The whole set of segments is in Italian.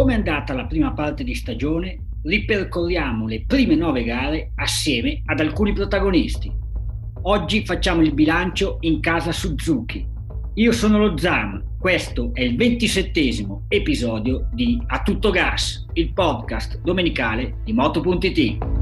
Come è andata la prima parte di stagione? Ripercorriamo le prime nove gare assieme ad alcuni protagonisti. Oggi facciamo il bilancio in casa Suzuki. Io sono lo Zam, questo è il ventisettesimo episodio di A Tutto Gas, il podcast domenicale di Moto.it.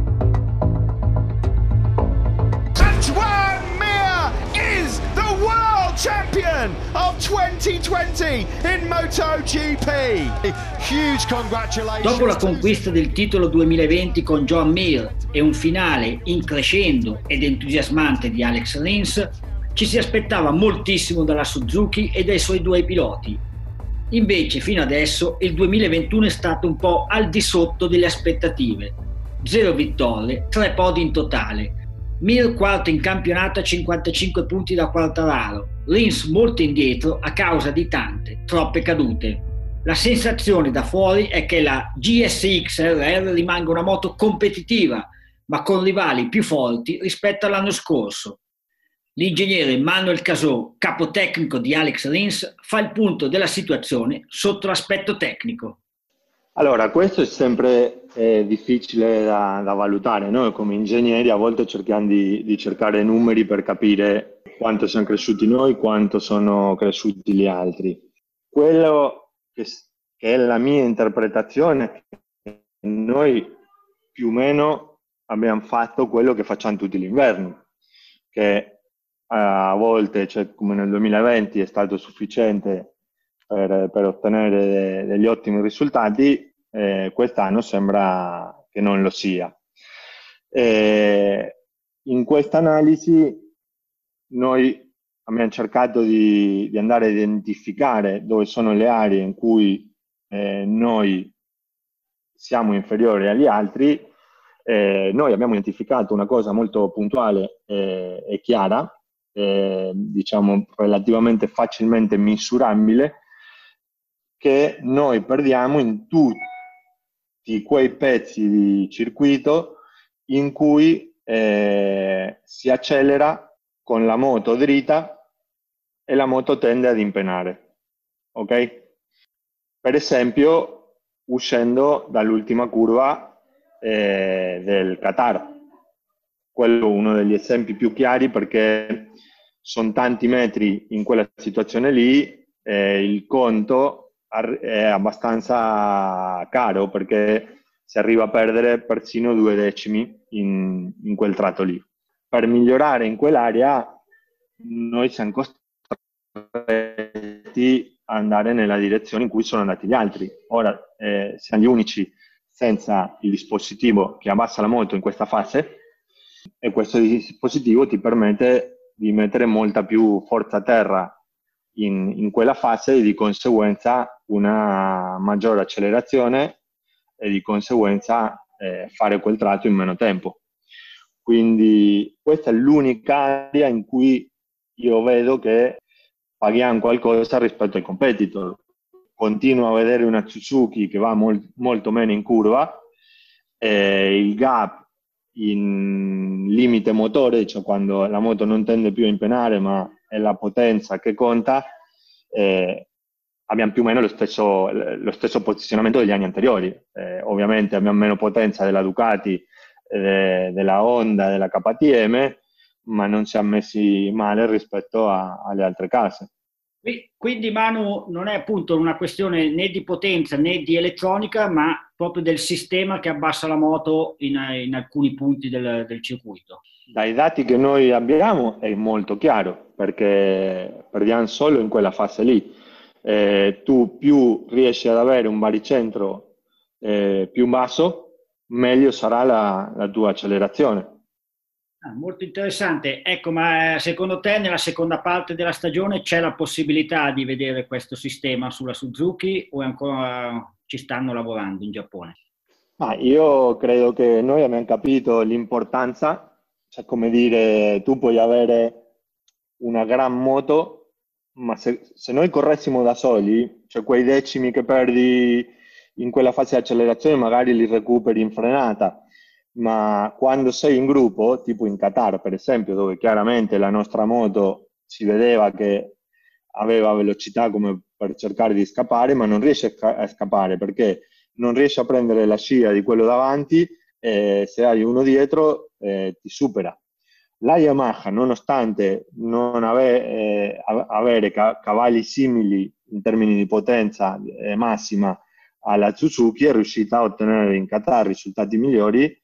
champion of 2020 in MotoGP. Huge congratulations. Dopo la conquista del titolo 2020 con John Mir e un finale increscendo ed entusiasmante di Alex Rins, ci si aspettava moltissimo dalla Suzuki e dai suoi due piloti. Invece, fino adesso, il 2021 è stato un po' al di sotto delle aspettative. Zero vittorie, tre podi in totale. Mir quarto in campionato a 55 punti da Quartararo, Rins molto indietro a causa di tante, troppe cadute. La sensazione da fuori è che la GSX RR rimanga una moto competitiva, ma con rivali più forti rispetto all'anno scorso. L'ingegnere Manuel Casò, capo tecnico di Alex Rins, fa il punto della situazione sotto l'aspetto tecnico. Allora, questo è sempre eh, difficile da, da, valutare. Noi come ingegneri a volte cerchiamo di, di, cercare numeri per capire quanto siamo cresciuti noi, quanto sono cresciuti gli altri. Quello che, che è la mia interpretazione è che noi più o meno abbiamo fatto quello che facciamo tutti l'inverno, che a volte, cioè come nel 2020, è stato sufficiente per, per ottenere de, degli ottimi risultati, eh, quest'anno sembra che non lo sia. Eh, in questa analisi noi abbiamo cercato di, di, andare a identificare dove sono le aree in cui eh, noi siamo inferiori agli altri. Eh, noi abbiamo identificato una cosa molto puntuale eh, e chiara, eh, diciamo relativamente facilmente misurabile che noi perdiamo in tutti quei pezzi di circuito in cui eh, si accelera con la moto dritta e la moto tende ad impenare. Ok? Per esempio, uscendo dall'ultima curva eh, del Qatar. Quello è uno degli esempi più chiari perché sono tanti metri in quella situazione lì, eh, il conto è abbastanza caro perché si arriva a perdere persino due decimi in, in quel tratto lì. Per migliorare in quell'area noi siamo costretti a andare nella direzione in cui sono andati gli altri. Ora eh, siamo gli unici senza il dispositivo che abbassa la moto in questa fase e questo dispositivo ti permette di mettere molta più forza a terra in, in quella fase di conseguenza una maggiore accelerazione e di conseguenza eh, fare quel tratto in meno tempo. Quindi questa è l'unica area in cui io vedo che paghiamo qualcosa rispetto ai competitor. Continuo a vedere una Suzuki che va molt, molto meno in curva, eh, il gap in limite motore, cioè quando la moto non tende più a impenare ma è la potenza che conta, eh, abbiamo più o meno lo stesso, lo stesso, posizionamento degli anni anteriori. Eh, ovviamente abbiamo meno potenza della Ducati, eh, della Honda, della KTM, ma non siamo messi male rispetto a, alle altre case. Quindi Manu non è appunto una questione né di potenza né di elettronica, ma proprio del sistema che abbassa la moto in, in alcuni punti del, del, circuito. Dai dati che noi abbiamo è molto chiaro, perché perdiamo solo in quella fase lì. Eh, tu più riesci ad avere un baricentro eh, più basso, meglio sarà la, la tua accelerazione. Ah, molto interessante. Ecco, ma eh, secondo te nella seconda parte della stagione c'è la possibilità di vedere questo sistema sulla Suzuki o ancora ci stanno lavorando in Giappone? Ah, io credo che noi abbiamo capito l'importanza, cioè come dire, tu puoi avere una gran moto, ma se, se noi corressimo da soli, cioè quei decimi che perdi in quella fase di accelerazione magari li recuperi in frenata ma quando sei in gruppo, tipo in Qatar per esempio, dove chiaramente la nostra moto si vedeva che aveva velocità come per cercare di scappare, ma non riesce a scappare perché non riesce a prendere la scia di quello davanti e se hai uno dietro eh, ti supera. La Yamaha, nonostante non ave, eh, avere ca- cavalli simili in termini di potenza eh, massima alla Suzuki, è riuscita a ottenere in Qatar risultati migliori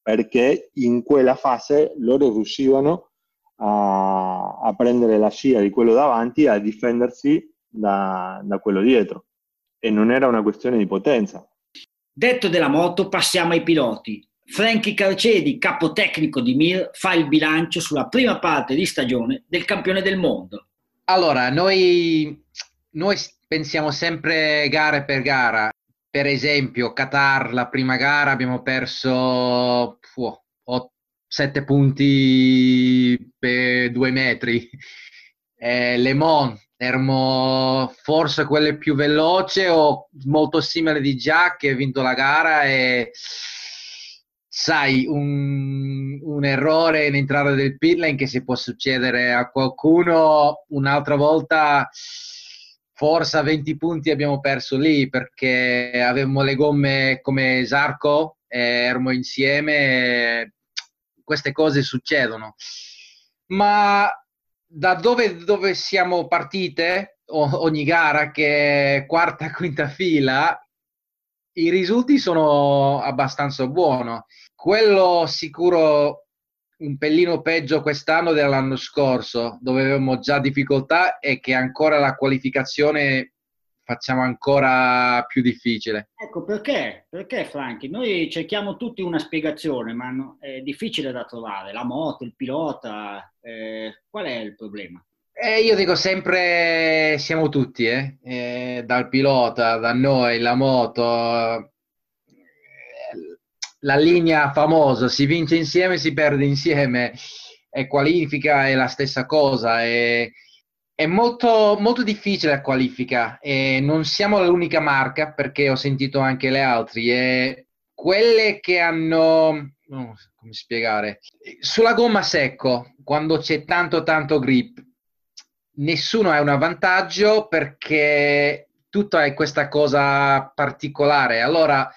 perché in quella fase loro riuscivano a, a prendere la scia di quello davanti e a difendersi da, da quello dietro. E non era una questione di potenza. Detto della moto, passiamo ai piloti. Frankie Carcedi, capo tecnico di Mir, fa il bilancio sulla prima parte di stagione del campione del mondo. Allora, noi, noi pensiamo sempre gara per gara per esempio, Qatar, la prima gara abbiamo perso oh, 7 punti per due metri. Eh, Le Mans, erano forse quelle più veloce o molto simile di Jack che ha vinto la gara e sai, un, un, errore in entrata del pit che si può succedere a qualcuno un'altra volta forse a 20 punti abbiamo perso lì perché avevamo le gomme come Zarco, eravamo insieme, queste cose succedono. Ma da dove, dove siamo partite, ogni gara che è quarta, quinta fila, i risultati sono abbastanza buoni. Quello sicuro un pellino peggio quest'anno dell'anno scorso, dove avevamo già difficoltà e che ancora la qualificazione facciamo ancora più difficile. Ecco perché? Perché Franchi? Noi cerchiamo tutti una spiegazione, ma no, è difficile da trovare. La moto, il pilota, eh, qual è il problema? Eh, io dico sempre siamo tutti, eh? Eh, dal pilota, da noi, la moto, la linea famosa, si vince insieme, si perde insieme, e qualifica è la stessa cosa. È, è molto, molto difficile la qualifica e non siamo l'unica marca perché ho sentito anche le altre. Quelle che hanno, oh, come spiegare, sulla gomma secco, quando c'è tanto tanto grip, nessuno ha un vantaggio perché tutto è questa cosa particolare. Allora,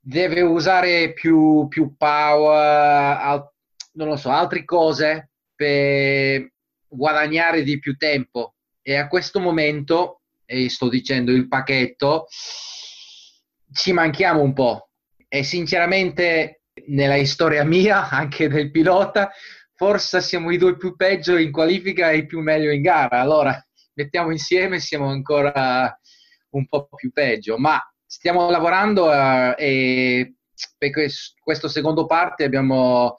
deve usare più, più power, al, non lo so, altre cose per guadagnare di più tempo. E a questo momento, e sto dicendo il pacchetto, ci manchiamo un po'. E sinceramente, nella storia mia, anche del pilota, forse siamo i due più peggio in qualifica e i più meglio in gara. Allora, mettiamo insieme, siamo ancora un po' più peggio. Ma stiamo lavorando uh, e per questo secondo parte abbiamo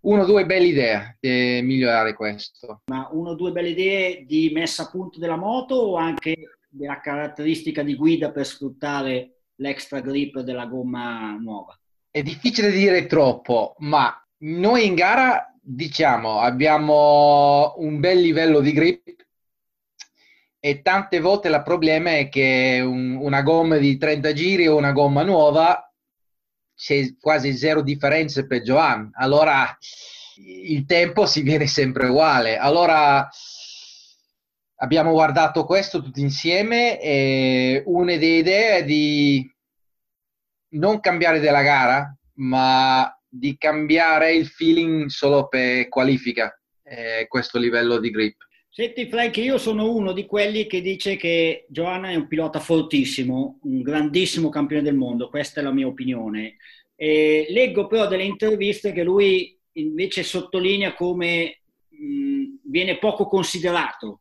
uno o due belle idee di migliorare questo. Ma uno o due belle idee di messa a punto della moto o anche della caratteristica di guida per sfruttare l'extra grip della gomma nuova? È difficile dire troppo, ma noi in gara diciamo abbiamo un bel livello di grip e tante volte il problema è che un, una gomma di 30 giri o una gomma nuova c'è quasi zero differenze per Joan. Allora il tempo si viene sempre uguale. Allora abbiamo guardato questo tutti insieme e una delle idee è di non cambiare della gara, ma di cambiare il feeling solo per qualifica eh, questo livello di grip. Senti Frank, io sono uno di quelli che dice che Johanna è un pilota fortissimo, un grandissimo campione del mondo, questa è la mia opinione. E leggo però delle interviste che lui invece sottolinea come mh, viene poco considerato.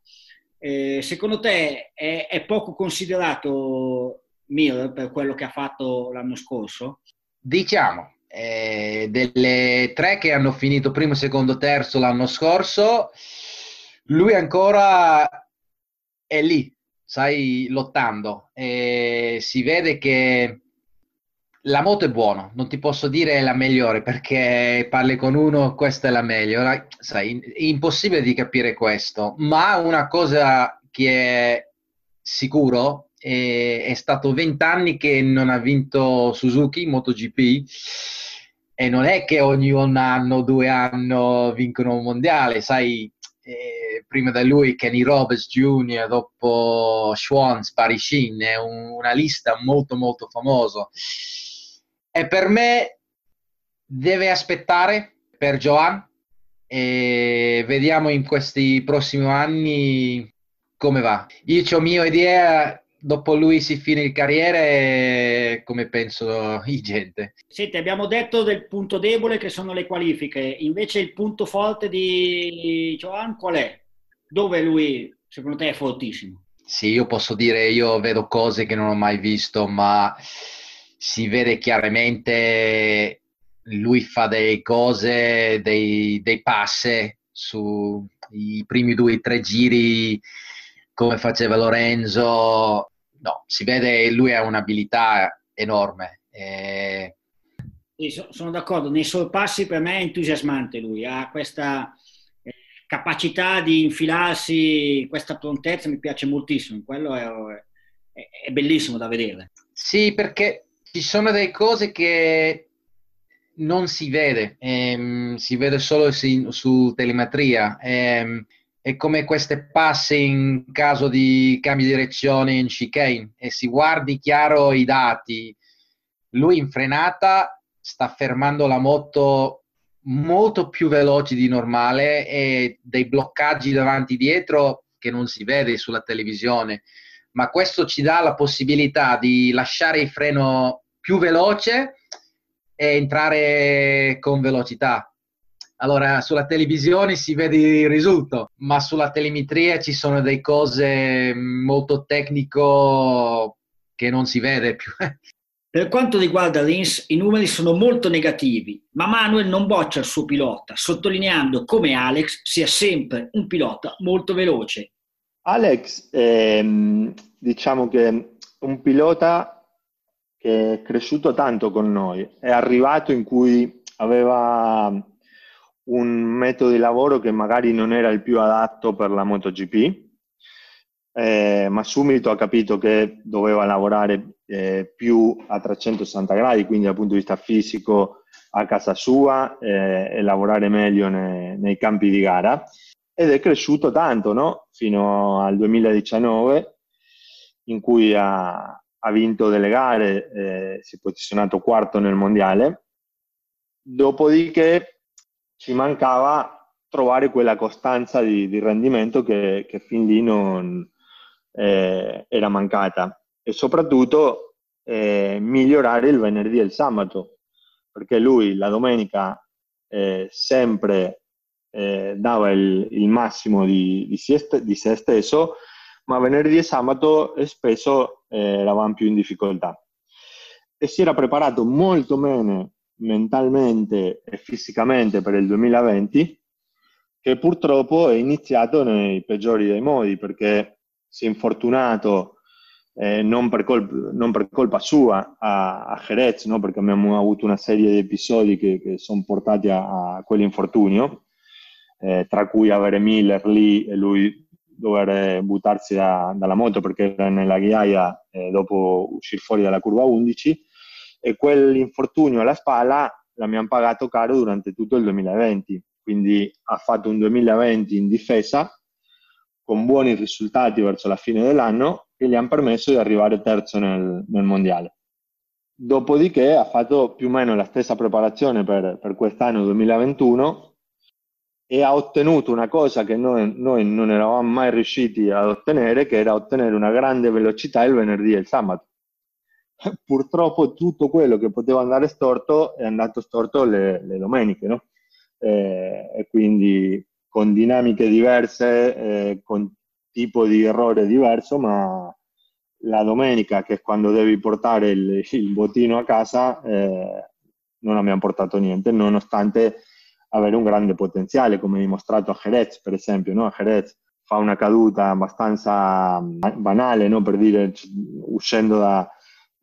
Eh, secondo te è, è, poco considerato Mir per quello che ha fatto l'anno scorso? Diciamo, eh, delle tre che hanno finito primo, secondo, terzo l'anno scorso, lui ancora è lì, sai, lottando. E si vede che la moto è buona, non ti posso dire è la migliore perché parli con uno, questa è la meglio. Sai, è impossibile di capire questo, ma una cosa che è sicuro è, stato vent'anni che non ha vinto Suzuki MotoGP e non è che ogni anno, due anni vincono un mondiale, sai, eh, prima da lui Kenny Roberts Jr., dopo Schwanz, Parishin, è un, una lista molto molto famosa. E per me deve aspettare per Joan e vediamo in questi prossimi anni come va. Io ho mia idea dopo lui si fine il carriere come penso i gente. Senti, abbiamo detto del punto debole che sono le qualifiche, invece il punto forte di Joan qual è? Dove lui secondo te è fortissimo? Sì, io posso dire, io vedo cose che non ho mai visto, ma si vede chiaramente lui fa delle cose, dei, dei passe sui primi due o tre giri come faceva Lorenzo no, si vede lui ha un'abilità enorme. E... sono d'accordo, nei sorpassi per me è entusiasmante lui, ha questa eh, capacità di infilarsi, questa prontezza mi piace moltissimo, quello è, è, bellissimo da vedere. Sì, perché ci sono delle cose che non si vede, ehm, si vede solo su, su telemetria. Ehm, è come queste passe in caso di cambio di direzione in chicane. E si guardi chiaro i dati. Lui in frenata sta fermando la moto molto più veloce di normale e dei bloccaggi davanti e dietro che non si vede sulla televisione, ma questo ci dà la possibilità di lasciare il freno più veloce e entrare con velocità allora, sulla televisione si vede il risultato, ma sulla telemetria ci sono delle cose molto tecnico che non si vede più. Per quanto riguarda Rins, i numeri sono molto negativi, ma Manuel non boccia il suo pilota, sottolineando come Alex sia sempre un pilota molto veloce. Alex, ehm, diciamo che è un pilota che è cresciuto tanto con noi, è arrivato in cui aveva un metodo di lavoro che magari non era il più adatto per la MotoGP, eh, ma subito ha capito che doveva lavorare eh, più a 360 gradi, quindi dal punto di vista fisico a casa sua eh, e lavorare meglio ne, nei campi di gara. Ed è cresciuto tanto, no? Fino al 2019, in cui ha, ha vinto delle gare, eh, si è posizionato quarto nel mondiale. Dopodiché ci mancava trovare quella costanza di, di rendimento che, che, fin lì non eh, era mancata. E soprattutto eh, migliorare il venerdì e il sabato perché lui la domenica eh, sempre eh, dava il, il, massimo di, di, se, di, se, stesso ma venerdì e sabato eh, spesso eh, eravamo più in difficoltà. E si era preparato molto bene mentalmente e fisicamente per il 2020 che purtroppo è iniziato nei peggiori dei modi perché si è infortunato eh, non, per colpa, non, per colpa, sua a, a Jerez, no? perché abbiamo avuto una serie di episodi che, che sono portati a, a quell'infortunio, eh, tra cui avere Miller lì e lui dover buttarsi da, dalla moto perché era nella ghiaia eh, dopo uscire fuori dalla curva 11 e quell'infortunio alla spalla l'abbiamo pagato caro durante tutto il 2020, quindi ha fatto un 2020 in difesa con buoni risultati verso la fine dell'anno che gli hanno permesso di arrivare terzo nel, nel mondiale. Dopodiché ha fatto più o meno la stessa preparazione per, per quest'anno 2021 e ha ottenuto una cosa che noi, noi, non eravamo mai riusciti ad ottenere, che era ottenere una grande velocità il venerdì e il sabato. purtroppo tutto quello che poteva andare storto è andato storto le, le domeniche, no? eh, e quindi con dinamiche diverse, eh, con tipo di errore diverso, ma la domenica, che è quando devi portare il, il bottino a casa, eh, non abbiamo portato niente, nonostante avere un grande potenziale, come dimostrato a Jerez, per esempio. No? A Jerez fa una caduta abbastanza banale, no? per dire, uscendo da,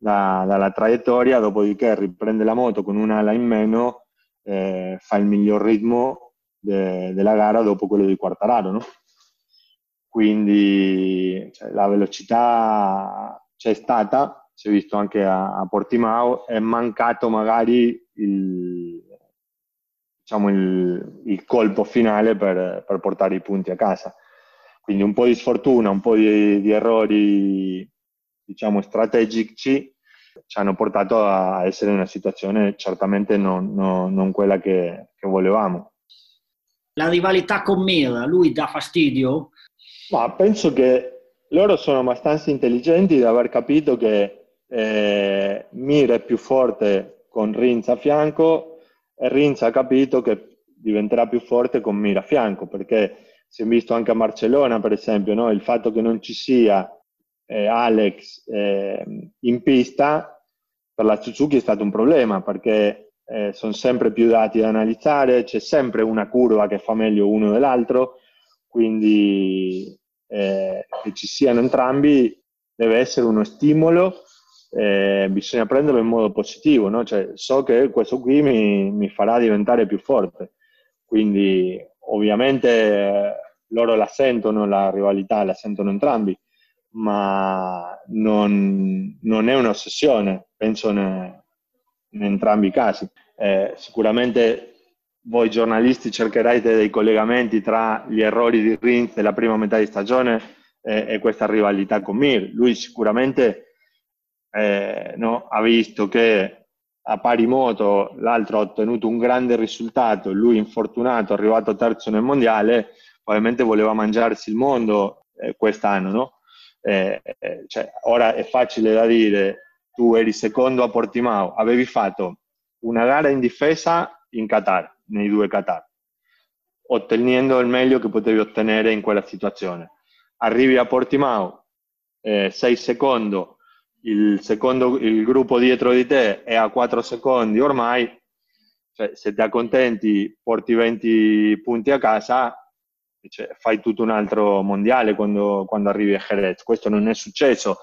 da, dalla traiettoria, dopodiché riprende la moto con un'ala in meno, eh, fa il miglior ritmo de, della gara dopo quello di Quartararo. No? Quindi cioè, la velocità c'è stata, si è visto anche a, a Portimao, è mancato magari il, diciamo, il, il colpo finale per, per, portare i punti a casa. Quindi un po' di sfortuna, un po' di, di errori diciamo, strategici ci hanno portato a essere in una situazione certamente non, non, non quella che, che, volevamo. La rivalità con Mir, lui dà fastidio? Ma penso che loro sono abbastanza intelligenti da aver capito che eh, Mir è più forte con Rinz a fianco e Rinz ha capito che diventerà più forte con Mir a fianco perché si è visto anche a Barcellona per esempio no? il fatto che non ci sia eh, Alex eh, in pista per la Suzuki è stato un problema perché eh, sono sempre più dati da analizzare, c'è sempre una curva che fa meglio uno dell'altro, quindi eh, che ci siano entrambi deve essere uno stimolo, eh, bisogna prenderlo in modo positivo, no? cioè, so che questo qui mi, mi, farà diventare più forte, quindi ovviamente eh, loro la sentono, la rivalità la sentono entrambi, ma non, non è un'ossessione, penso ne, in entrambi i casi. Eh, sicuramente voi giornalisti cercherete dei collegamenti tra gli errori di Rins della prima metà di stagione e, e questa rivalità con Mir. Lui sicuramente eh, no, ha visto che a pari moto l'altro ha ottenuto un grande risultato, lui infortunato, arrivato terzo nel mondiale, ovviamente voleva mangiarsi il mondo eh, quest'anno, no? Eh, eh, cioè, ora è facile da dire, tu eri secondo a Portimao, avevi fatto una gara in difesa in Qatar, nei due Qatar, ottenendo il meglio che potevi ottenere in quella situazione. Arrivi a Portimao, eh, sei secondo, il, secondo, il gruppo dietro di te è a 4 secondi ormai, cioè, se ti accontenti porti 20 punti a casa, cioè, fai tutto un altro mondiale quando, quando arrivi a Jerez. Questo non è successo,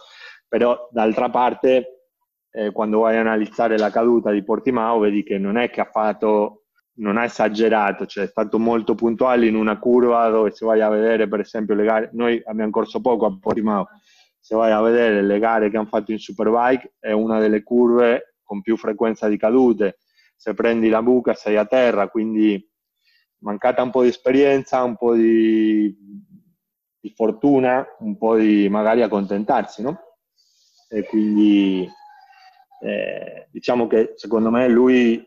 però d'altra parte eh, quando vai a analizzare la caduta di Portimao vedi che non è che ha fatto non ha esagerato, cioè è stato molto puntuale in una curva dove se vai a vedere per esempio le gare, noi abbiamo corso poco a Portimao, se vai a vedere le gare che hanno fatto in Superbike è una delle curve con più frequenza di cadute, se prendi la buca sei a terra, quindi mancata un po' di esperienza, un po' di, di fortuna, un po' di magari accontentarsi, no? E quindi eh, diciamo che secondo me lui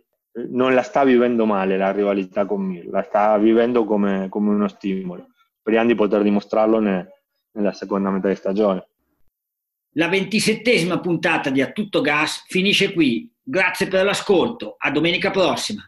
non la sta vivendo male la rivalità con Mir, la sta vivendo come, come uno stimolo. Speriamo di poter dimostrarlo ne, nella seconda metà di stagione. La ventisettesima puntata di A Tutto Gas finisce qui. Grazie per l'ascolto. A domenica prossima.